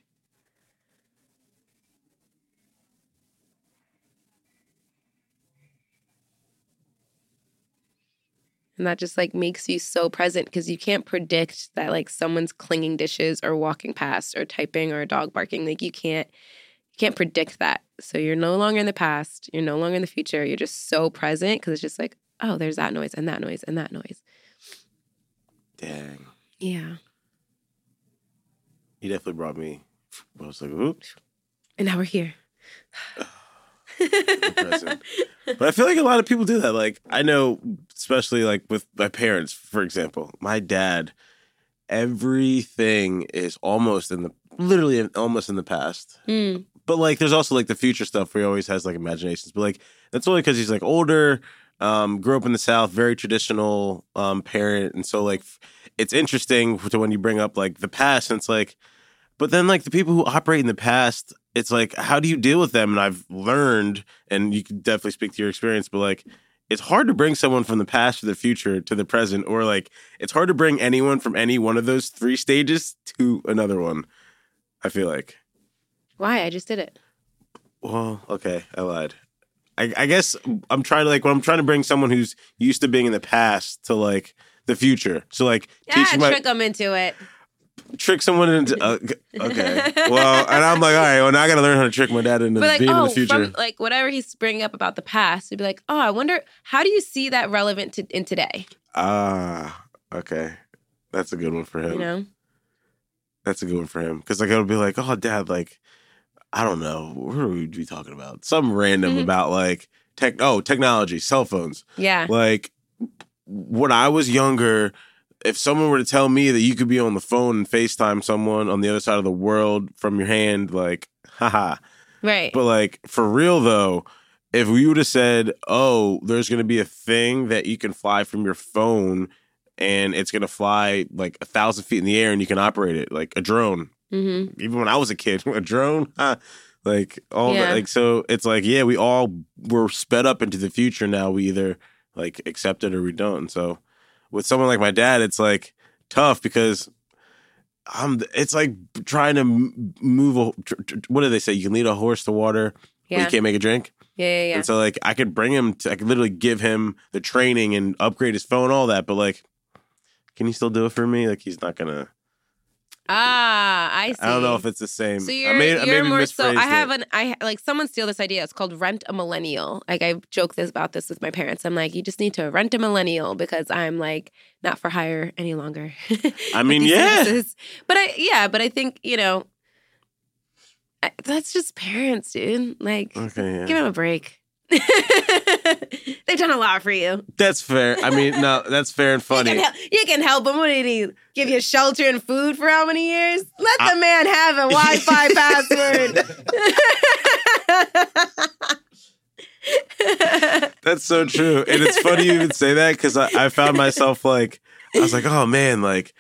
And that just like makes you so present because you can't predict that like someone's clinging dishes or walking past or typing or a dog barking. Like you can't you can't predict that. So you're no longer in the past, you're no longer in the future. You're just so present because it's just like, oh, there's that noise and that noise and that noise. Dang. Yeah. He definitely brought me. I was like, oops. And now we're here. But I feel like a lot of people do that. Like I know, especially like with my parents, for example, my dad, everything is almost in the literally in, almost in the past. Mm, But like, there's also like the future stuff where he always has like imaginations. But like, that's only because he's like older, um, grew up in the South, very traditional um, parent, and so like, it's interesting to when you bring up like the past, and it's like, but then like the people who operate in the past, it's like, how do you deal with them? And I've learned, and you can definitely speak to your experience, but like. It's hard to bring someone from the past to the future to the present, or like it's hard to bring anyone from any one of those three stages to another one. I feel like. why? I just did it. Well, okay, I lied. I, I guess I'm trying to like when I'm trying to bring someone who's used to being in the past to like the future. So like Yeah, teaching my trick them into it. Trick someone into uh, okay. Well, and I'm like, all right. Well, now I got to learn how to trick my dad into like, being oh, in the future. from like whatever he's bringing up about the past, he'd be like, oh, I wonder how do you see that relevant to in today? Ah, okay. That's a good one for him. You know, That's a good one for him because like it'll be like, oh, dad, like I don't know, what are we be talking about? Some random Mhm. about like tech. Oh, technology, cell phones. yeah, Like when I was younger, if someone were to tell me that you could be on the phone and FaceTime someone on the other side of the world from your hand, like, haha. right. But like for real though, if we would have said, "Oh, there's going to be a thing that you can fly from your phone, and it's going to fly like a thousand feet in the air, and you can operate it like a drone." hmm Even when I was a kid, a drone, huh? like all Yeah. that, like so, it's like yeah, we all were sped up into the future. Now we either like accept it or we don't. So with someone like my dad, it's like tough because. I'm, it's like trying to move a. tr- tr- What do they say? You can lead a horse to water, but Yeah. you can't make a drink. yeah, yeah, yeah. And so like I could bring him to I could literally give him the training and upgrade his phone, all that, but like can he still do it for me? Like he's not gonna ah, I see. I don't know if it's the same. So I you're, may- I you're maybe more so. I have it. an I like someone steal this idea. It's called rent a millennial. Like I joke this about this with my parents. I'm like, you just need to rent a millennial because I'm like not for hire any longer. I mean, yeah. services. but I yeah, but I think you know I, that's just parents, dude. Like, Okay, yeah. give them a break. They've done a lot for you. That's fair. I mean, no, that's fair and You funny. can, help, you can help him. What did he give you shelter and food for how many years? Let the man have a Wi-Fi password. That's so true. And it's funny you even say that because I, I found myself like, I was like, oh man, like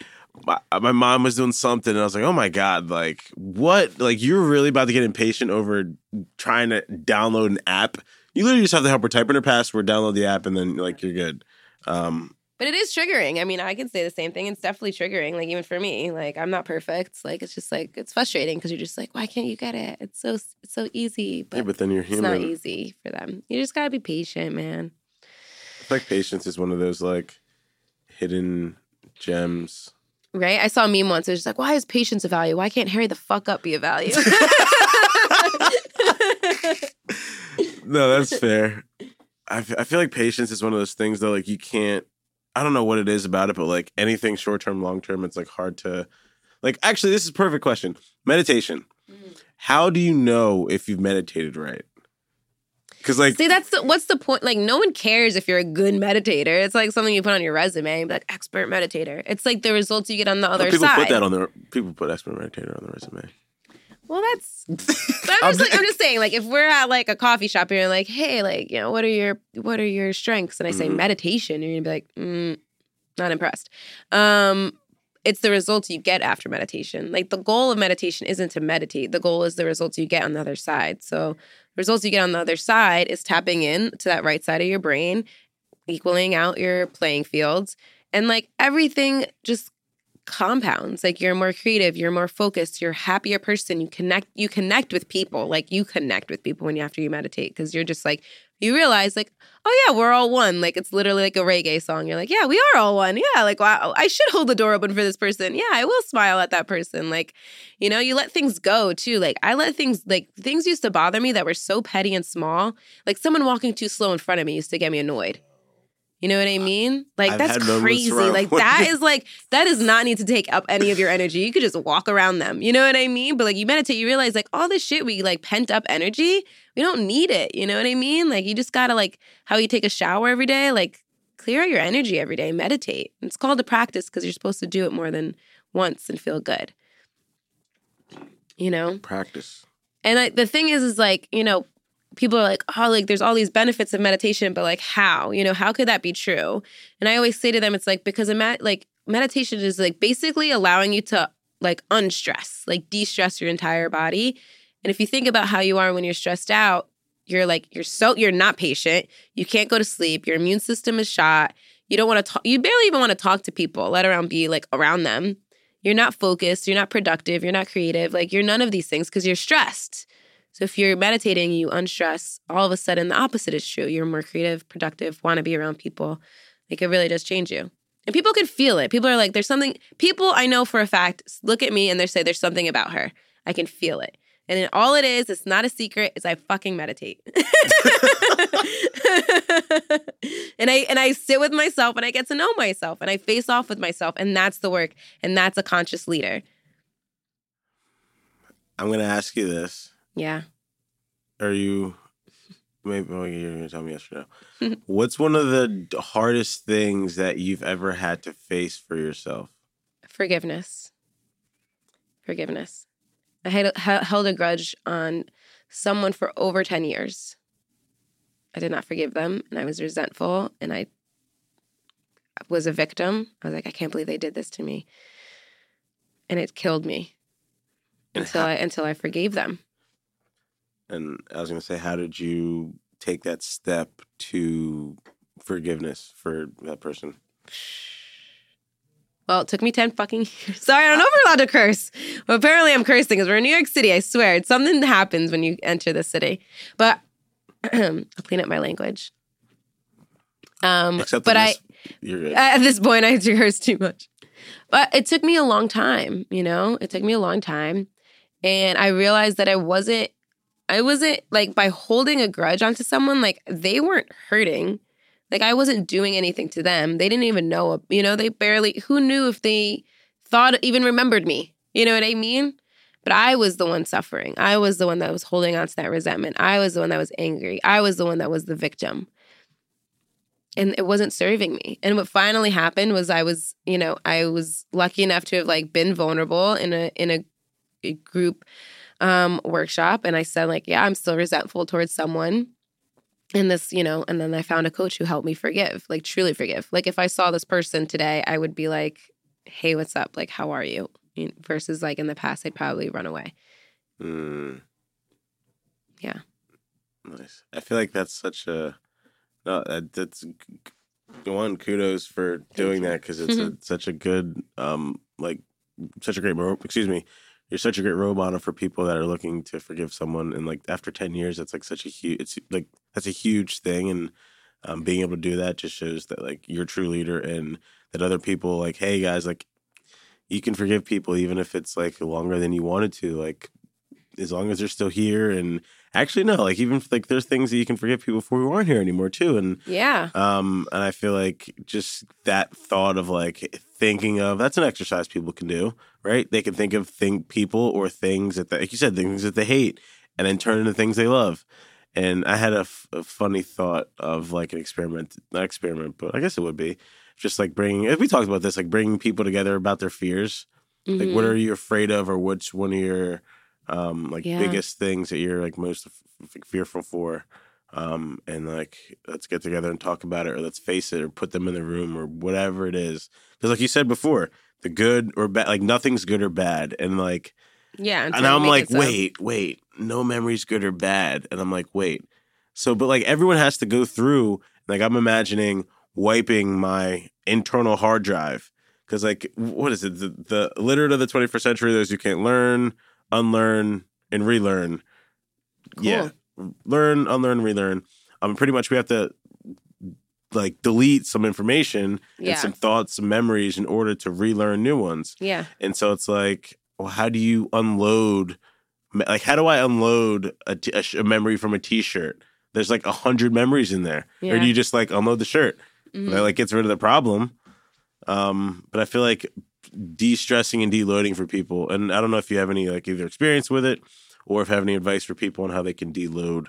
my, my mom was doing something and I was like, oh my God, like what? Like you're really about to get impatient over trying to download an app. You literally just have to help her type in her password, download the app, and then like you're good. Um, But it is triggering. I mean, I can say the same thing. It's definitely triggering. Like even for me, like I'm not perfect. Like it's just like it's frustrating because you're just like, why can't you get it? It's so it's so easy, but, yeah, but then you're it's not easy for them. You just gotta be patient, man. I like patience is one of those like hidden gems. Right? I saw a meme once. It was just like, why is patience a value? Why can't Harry the fuck up be a value? No, that's fair. I, f- I feel like patience is one of those things though, like you can't. I don't know what it is about it, but like anything short term, long term, it's like hard to. Like, actually, this is a perfect question. Meditation. Mm. How do you know if you've meditated right? Because like, See, that's the, what's the point? Like, no one cares if you're a good meditator. It's like something you put on your resume, like expert meditator. It's like the results you get on the other people side. put that on their people put expert meditator on the resume. Well, that's. I'm just like I'm just saying, like if we're at like a coffee shop and you're like, hey, like you know, what are your what are your strengths? And I say Mhm. meditation, you're gonna be like, mm, not impressed. Um, it's the results you get after meditation. Like the goal of meditation isn't to meditate. The goal is the results you get on the other side. So the results you get on the other side is tapping in to that right side of your brain, equaling out your playing fields, and like everything just compounds. Like you're more creative you're more focused you're a happier person. You connect you connect with people. Like you connect with people when you after you meditate because you're just like you realize like oh yeah we're all one. Like it's literally like a reggae song. You're like yeah we are all one. Yeah like wow i should hold the door open for this person. Yeah i will smile at that person. Like you know you let things go too. Like i let things like things used to bother me that were so petty and small. Like someone walking too slow in front of me used to get me annoyed you know what I mean? Like I've that's crazy. Like that is like that does not need to take up any of your energy. You could just walk around them. You know what I mean? But like you meditate, you realize like all this shit we like pent up energy, we don't need it. You know what I mean? Like you just gotta like how you take a shower every day, like clear out your energy every day, meditate. It's called a practice because you're supposed to do it more than once and feel good. You know? Practice. And I, the thing is, is like, you know, people are like, oh, like there's all these benefits of meditation, but like how? You know, how could that be true? And I always say to them, it's like because ima- like meditation is like basically allowing you to like unstress, like de-stress your entire body. And if you think about how you are when you're stressed out, you're like you're so you're not patient. You can't go to sleep. Your immune system is shot. You don't want to talk. You barely even want to talk to people, let alone be like around them. You're not focused. You're not productive. You're not creative. Like you're none of these things because you're stressed. So if you're meditating, you unstress, all of a sudden the opposite is true. You're more creative, productive, want to be around people. Like it really does change you. And people can feel it. People are like, there's something, people I know for a fact look at me and they say, there's something about her. I can feel it. And all it is, it's not a secret, is I fucking meditate. and I and I sit with myself and I get to know myself and I face off with myself. And that's the work. And that's a conscious leader. I'm gonna ask you this. Yeah. Are you maybe well, you're gonna tell me yes or no. What's one of the hardest things that you've ever had to face for yourself? Forgiveness. Forgiveness. I had held a grudge on someone for over 10 years. I did not forgive them and I was resentful and I was a victim. I was like, I can't believe they did this to me. And it killed me And until how- I until I forgave them. And I was gonna say, how did you take that step to forgiveness for that person? Well, it took me 10 fucking years. Sorry, I don't know if we're allowed to curse. But apparently I'm cursing because we're in New York City. I swear. It's something that happens when you enter the city. But I'll clean up my language. Um, Except but I, this- you're good. at this point, I curse too much. But it took me a long time, you know? It took me a long time. And I realized that I wasn't, I wasn't like by holding a grudge onto someone, like they weren't hurting. Like I wasn't doing anything to them. They didn't even know, you know, they barely, who knew if they thought, even remembered me? You know what I mean? But I was the one suffering. I was the one that was holding on to that resentment. I was the one that was angry. I was the one that was the victim and it wasn't serving me. And what finally happened was I was, you know, I was lucky enough to have like been vulnerable in a in a, a group um workshop and I said like, yeah, I'm still resentful towards someone. And this, you know, and then I found a coach who helped me forgive, like truly forgive. Like if I saw this person today, I would be like, "Hey, what's up? Like how are you?" Versus like in the past I'd probably run away. Mm. Yeah. Nice. I feel like that's such a no. That, that's one kudos for doing that because it's a, such a good um like such a great. Excuse me. You're such a great role model for people that are looking to forgive someone, and like after ten years, that's like such a huge. It's like that's a huge thing, and um, being able to do that just shows that like you're a true leader, and that other people like, hey guys, like you can forgive people even if it's like longer than you wanted to, like as long as they're still here and actually no like even like there's things that you can forgive people for who aren't here anymore too and Yeah. um and i feel like just that thought of like thinking of that's an exercise people can do right they can think of think people or things that they, like you said things that they hate and then turn into things they love and i had a, f- a funny thought of like an experiment not experiment but i guess it would be just like bringing if we talked about this like bringing people together about their fears like what Mhm. are you afraid of or what's one of your um like Yeah. biggest things that you're like most f- fearful for um and like let's get together and talk about it or let's face it or put them in the room or whatever it is. Because like you said before the good or bad like nothing's good or bad and like yeah. and i'm like wait wait no memory's good or bad and i'm like wait. So but like everyone has to go through like i'm imagining wiping my internal hard drive because like what is it? The, the literate of the 21st century those you can't learn unlearn and relearn. Yeah learn unlearn relearn um pretty much we have to like delete some information Yeah. and some thoughts some memories in order to relearn new ones Yeah. and so it's like, well, how do you unload? Like, how do I unload a, t- a, sh- a memory from a T-shirt? There's like a hundred memories in there, or do you just like unload the shirt? Mhm. That like gets rid of the problem. Um, but I feel like de-stressing and de-loading for people, and I don't know if you have any like either experience with it, or if have any advice for people on how they can deload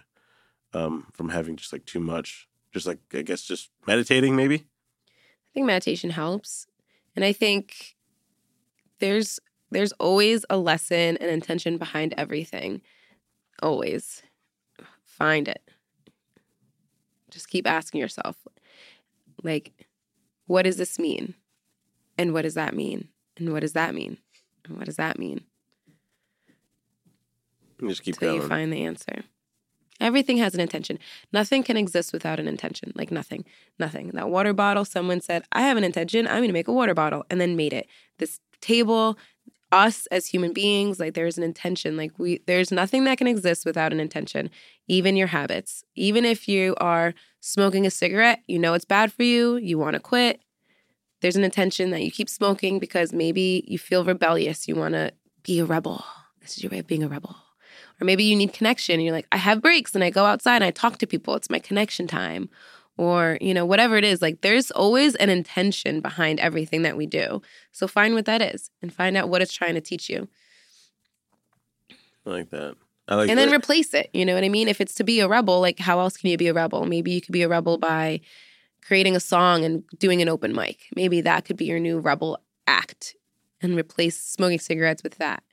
um, from having just like too much. Just like I guess just meditating maybe. I think meditation helps. And I think there's there's always a lesson and intention behind everything. Always. Find it. Just keep asking yourself like what does this mean? And what does that mean? And what does that mean? And what does that mean? Just keep Until going. you find the answer. Everything has an intention. Nothing can exist without an intention. Like nothing. Nothing. That water bottle, someone said, I have an intention. I'm going to make a water bottle and then made it. This table, us as human beings, like there's an intention. Like we, there's nothing that can exist without an intention. Even your habits. Even if you are smoking a cigarette, you know it's bad for you, you want to quit. there's an intention that you keep smoking because maybe you feel rebellious. You want to be a rebel. This is your way of being a rebel. Or maybe you need connection. And you're like, I have breaks and I go outside and I talk to people. It's my connection time. Or, you know, whatever it is. Like there's always an intention behind everything that we do. So find what that is and find out what it's trying to teach you. I like that. I like and then replace it. You know what I mean? If it's to be a rebel, like how else can you be a rebel? Maybe you could be a rebel by creating a song and doing an open mic. Maybe that could be your new rebel act and replace smoking cigarettes with that.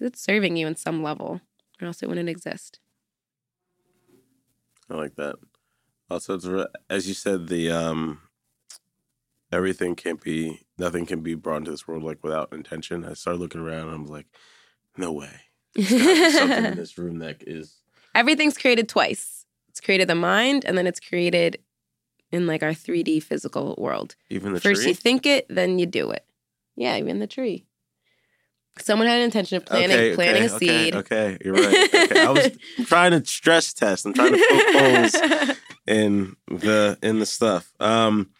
It's serving you in some level, or else it wouldn't exist. I like that. Also, it's, re- as you said, the um, everything can't be, nothing can be brought into this world like without intention. I started looking around, and I'm like, no way. There's gotta be something in this room that is. Everything's created twice. It's created the mind, and then it's created in like our 3D physical world. Even the First tree. you think it, then you do it. Yeah, even the tree. Someone had an intention of planting okay, planting okay, a seed. Okay, okay, you're right. Okay. I was trying to stress test. I'm trying to poke holes in the in the stuff. Um,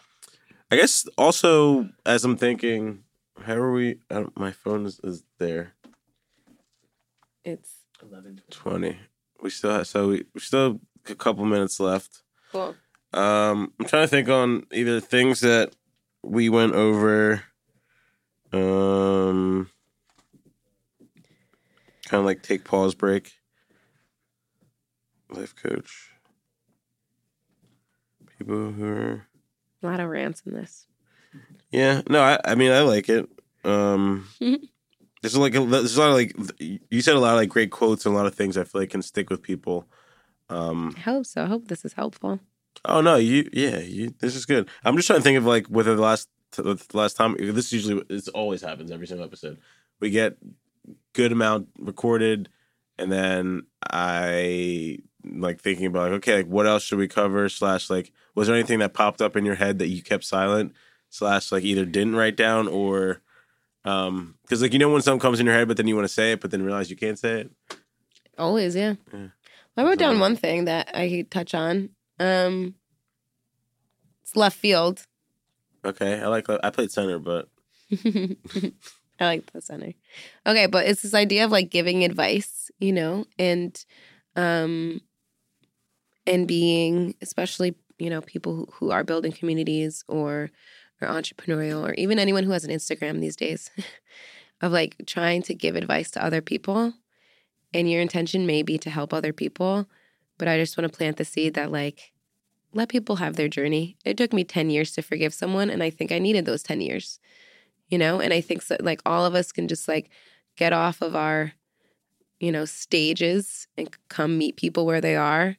I guess also as I'm thinking, how are we? I don't, my phone is, is there. it's Twenty. We still have, so we, we still have a couple minutes left. cool. Um, I'm trying to think on either things that we went over. Um, kind of like take pause break. Life coach. People who are A lot of rants in this. yeah no I I mean I like it. Um, there's like a, there's a lot of like you said a lot of like great quotes and a lot of things I feel like can stick with people. Um, I hope so. I hope this is helpful. Oh no, you yeah, you this is good. I'm just trying to think of like whether the last the last time this usually this always happens every single episode. We get good amount recorded and then I like thinking about like okay, like what else should we cover slash like was there anything that popped up in your head that you kept silent slash like either didn't write down or um because like you know when something comes in your head but then you want to say it but then realize you can't say it. Always, yeah. Yeah. I wrote down one thing that I could touch on. Um, it's left field. Okay, I like I played center, but I like the center. Okay, but it's this idea of like giving advice, you know, and um and being especially, you know, people who, who are building communities or or entrepreneurial or even anyone who has an Instagram these days of like trying to give advice to other people and your intention may be to help other people, but I just want to plant the seed that like let people have their journey. It took me 10 years to forgive someone and I think I needed those 10 years you know? And i think so, like all of us can just like get off of our you know stages and come meet people where they are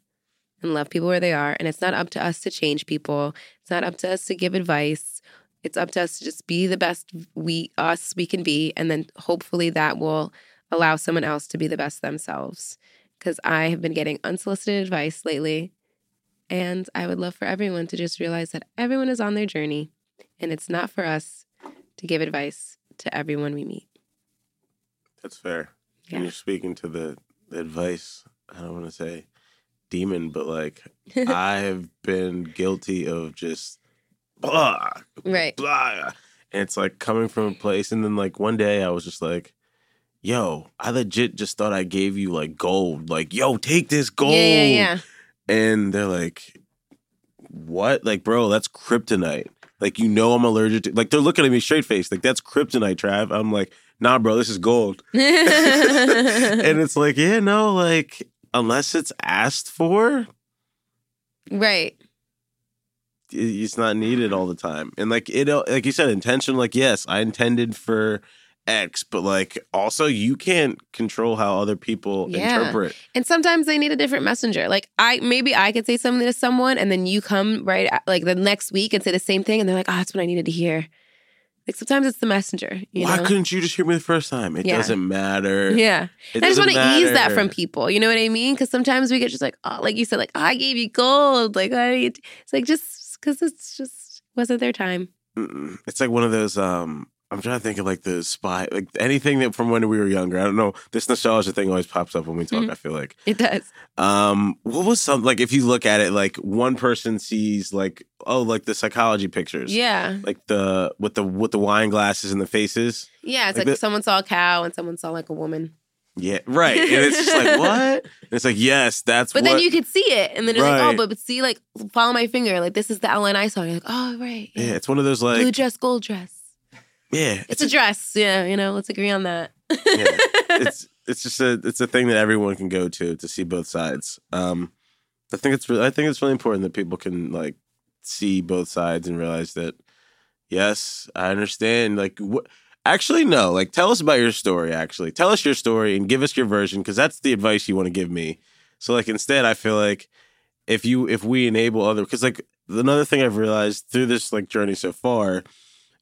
and love people where they are. And it's not up to us to change people. It's not up to us to give advice. It's up to us to just be the best we us we can be. And then hopefully that will allow someone else to be the best themselves. Because i have been getting unsolicited advice lately. And i would love for everyone to just realize that everyone is on their journey. And it's not for us to give advice to everyone we meet. that's fair. Yeah. And you're speaking to the, the advice. I don't want to say demon, but like I have been guilty of just blah, Right. blah. And it's like coming from a place. And then like one day I was just like, yo, I legit just thought I gave you like gold. Like, yo, take this gold. Yeah, yeah, yeah. And they're like, what? Like, bro, that's kryptonite. Like, you know, I'm allergic to, like, they're looking at me straight face. Like, that's kryptonite, Trav. I'm like, nah, bro, this is gold. and it's like, yeah, no, like, unless it's asked for, right. it's not needed all the time. And like, it, like you said, intention, like, yes, I intended for X, but like, also, you can't control how other people Yeah. interpret. And sometimes they need a different messenger. Like I maybe I could say something to someone and then you come right like the next week and say the same thing and they're like, "Oh, that's what I needed to hear." Like sometimes it's the messenger, you Why know? couldn't you just hear me the first time? It Yeah. doesn't matter. yeah. It I just want to ease that from people. You know what I mean? Because sometimes we get just like, oh, like you said, like I gave you gold. Like I, it's like just because it's just wasn't their time. Mm-mm. It's like one of those. um I'm trying to think of like the spy, like anything that from when we were younger. I don't know. This nostalgia thing always pops up when we talk. Mhm. I feel like. It does. Um, what was some like if you look at it, like one person sees like oh, like the psychology pictures. Yeah. Like the with the with the wine glasses and the faces. Yeah. It's Like like, the- someone saw a cow and someone saw like a woman. Yeah, right. And it's just like what? And it's like yes, that's But what. then you could see it. And then it's like, oh, but, but see, like, follow my finger. Like, this is the outline I saw. You're like, oh, right. yeah, it's one of those like Blue dress, gold dress. Yeah, It's a dress. Yeah. You know, let's agree on that. yeah, it's it's just a it's a thing that everyone can go to to see both sides. Um, I think it's really, I think it's really important that people can like see both sides and realize that yes, I understand. Like what. Actually, no. Like, tell us about your story. Actually, tell us your story and give us your version because that's the advice you want to give me. So, like, instead, I feel like if you if we enable other because like another thing I've realized through this like journey so far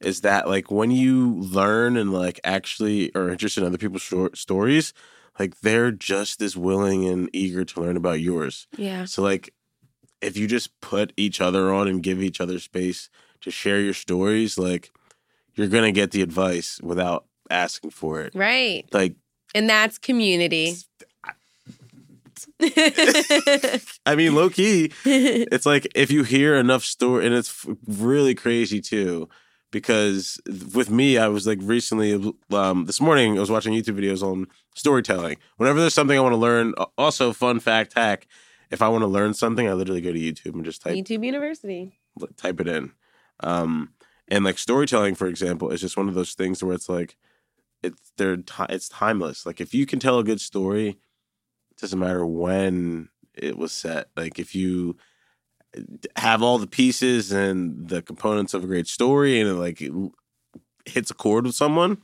is that like when you learn and like actually are interested in other people's short stories, like they're just as willing and eager to learn about yours. yeah. So like if you just put each other on and give each other space to share your stories, like you're gonna get the advice without asking for it. Right. Like And that's community. I mean, low key, it's like if you hear enough story, and it's really crazy too, because with me, I was like recently, um, this morning, I was watching YouTube videos on storytelling. Whenever there's something I want to learn, also fun fact hack, if I want to learn something, I literally go to YouTube and just type YouTube University. type it in. Um, and like storytelling, for example, is just one of those things where it's like it's they're ti it's timeless. Like if you can tell a good story, it doesn't matter when it was set. Like if you have all the pieces and the components of a great story, and it like it hits a chord with someone,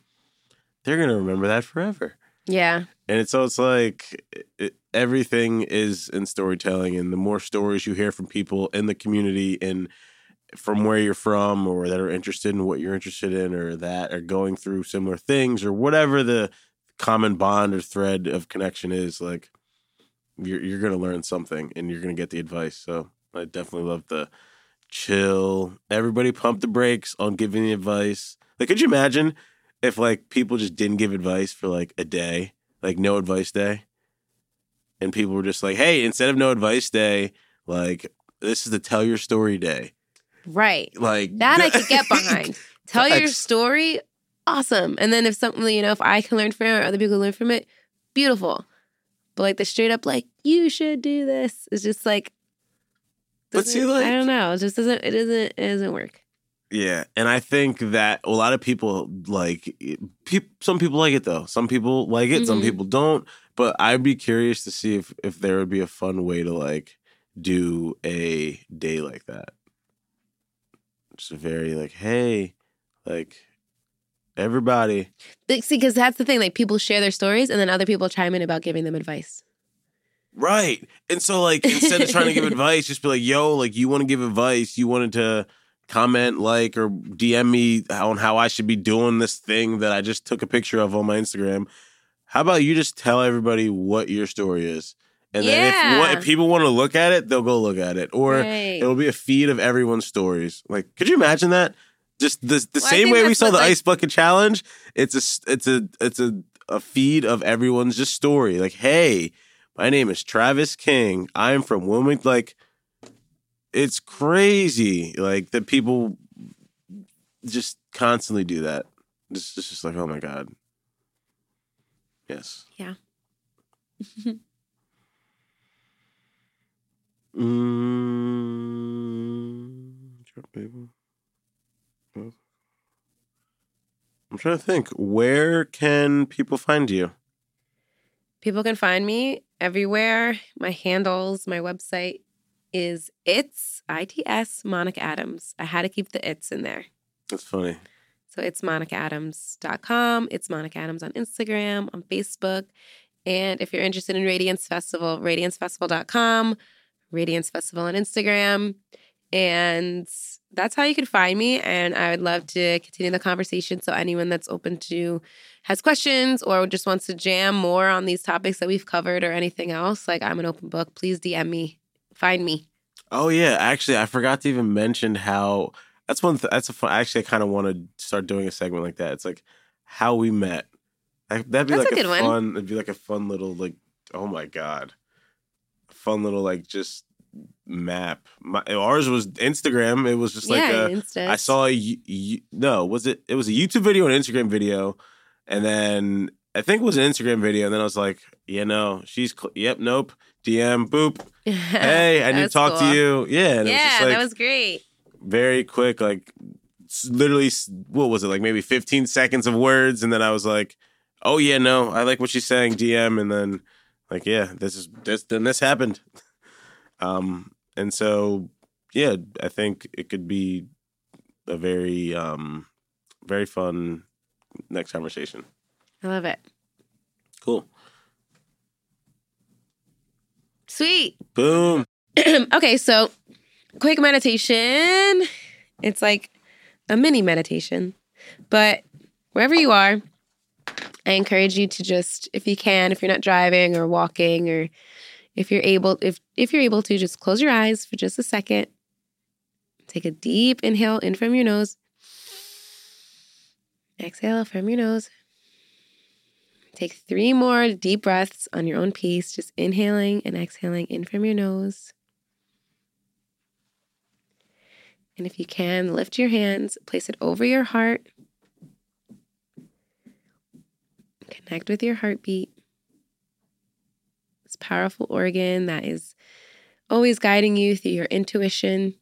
they're gonna remember that forever. Yeah. And it's so it's like it, everything is in storytelling, and the more stories you hear from people in the community and from where you're from, or that are interested in what you're interested in, or that are going through similar things, or whatever the common bond or thread of connection is, like you're you're gonna learn something, and you're gonna get the advice. So I definitely love the chill. Everybody pump the brakes on giving the advice. Like, could you imagine if like people just didn't give advice for like a day? like no advice day and people were just like hey instead of no advice day like this is the tell your story day Right. like That I could get behind. Tell your story. Awesome. And then if something, you know, if I can learn from it or other people can learn from it, beautiful. But like the straight up, like, you should do this is just like, But see, like- I don't know. It just doesn't, it doesn't, it doesn't work. yeah and i think that a lot of people like peop some people like it though some people like it some Mhm. people don't but i'd be curious to see if if there would be a fun way to like do a day like that just a very like hey like everybody see, because that's the thing. Like people share their stories and then other people chime in about giving them advice. Right. And so like instead of trying to give advice, just be like, yo, like you want to give advice, you wanted to comment, like, or DM me on how I should be doing this thing that I just took a picture of on my Instagram. How about you just tell everybody what your story is? And then if, what, if people want to look at it, they'll go look at it. Or right. it'll be a feed of everyone's stories. Like, could you imagine that? Just the the Well, same way we saw the like- ice bucket challenge. It's a it's a it's a a feed of everyone's just story. Like, hey, my name is Travis King. I'm from Wilmington. Like, it's crazy. Like that people just constantly do that. It's just, it's just like, oh my god. Yes. Yeah. Mm. I'm trying to think. Where can people find you? People can find me everywhere. My handles, my website is it's ITS Monica Adams. I had to keep the it's in there. That's funny. So it's monicaadams.com. It's Monica Adams on Instagram, on Facebook. And if you're interested in Radiance Festival, radiancefestival.com, Radiance Festival on Instagram. And that's how you can find me. And I would love to continue the conversation. So anyone that's open to has questions or just wants to jam more on these topics that we've covered or anything else, like I'm an open book. Please DM me. Find me. Oh yeah, actually, I forgot to even mention how. That's one. Th- that's a fun. Actually, I kind of want to start doing a segment like that. It's like how we met. Like, that'd be That's like a good one. fun. It'd be like a fun little like. Oh my god, fun little like just map. My, ours was Instagram. It was just like yeah, a. I saw a y- y- no, was it? It was a YouTube video and Instagram video, and then I think it was an Instagram video. And then I was like, yeah, no, she's cl- yep, nope, DM, boop. Hey, I need to talk cool. to you. Yeah, was Yeah, just like that was great. very quick, like literally, what was it? Like maybe 15 seconds of words, and then I was like, oh yeah, no, I like what she's saying, DM, and then like yeah, this is this then this happened. Um, and so yeah, I think it could be a very um very fun next conversation. I love it. Cool. Sweet. Boom. okay, so quick meditation. It's like a mini meditation, but wherever you are, I encourage you to just, if you can, if you're not driving or walking, or if you're able, if if you're able to, just close your eyes for just a second. Take a deep inhale in from your nose. Exhale from your nose. Take three more deep breaths on your own pace, just inhaling and exhaling in from your nose. And if you can, lift your hands, place it over your heart. Connect with your heartbeat. This powerful organ that is always guiding you through your intuition.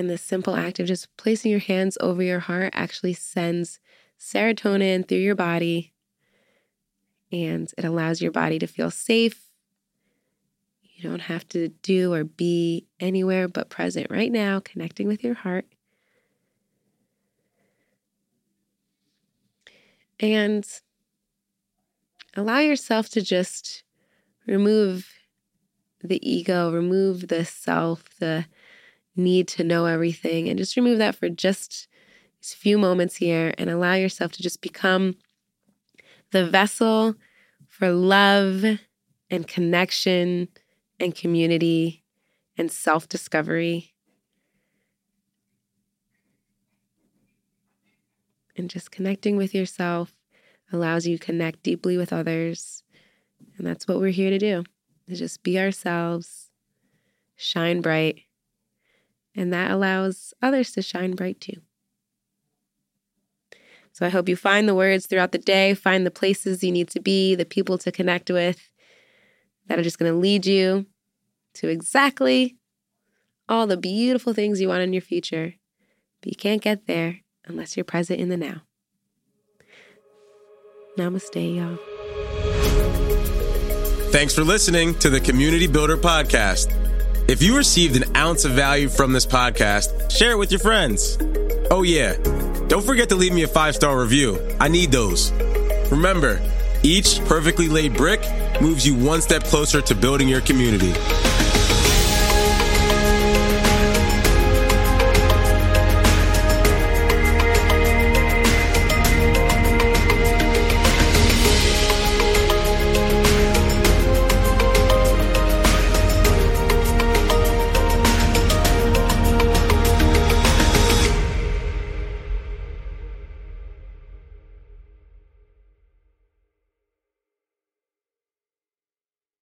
And this simple act of just placing your hands over your heart actually sends serotonin through your body and it allows your body to feel safe. You don't have to do or be anywhere but present right now, connecting with your heart. And allow yourself to just remove the ego, remove the self, the need to know everything, and just remove that for just these few moments here and allow yourself to just become the vessel for love and connection and community and self discovery. And just connecting with yourself allows you to connect deeply with others. And that's what we're here to do. To just be ourselves, shine bright, and that allows others to shine bright too. So I hope you find the words throughout the day, find the places you need to be, the people to connect with that are just going to lead you to exactly all the beautiful things you want in your future. But you can't get there unless you're present in the now. Namaste, y'all. Thanks for listening to the Community Builder Podcast. If you received an ounce of value from this podcast, share it with your friends. Oh, yeah. Don't forget to leave me a five star review. I need those. Remember, each perfectly laid brick moves you one step closer to building your community.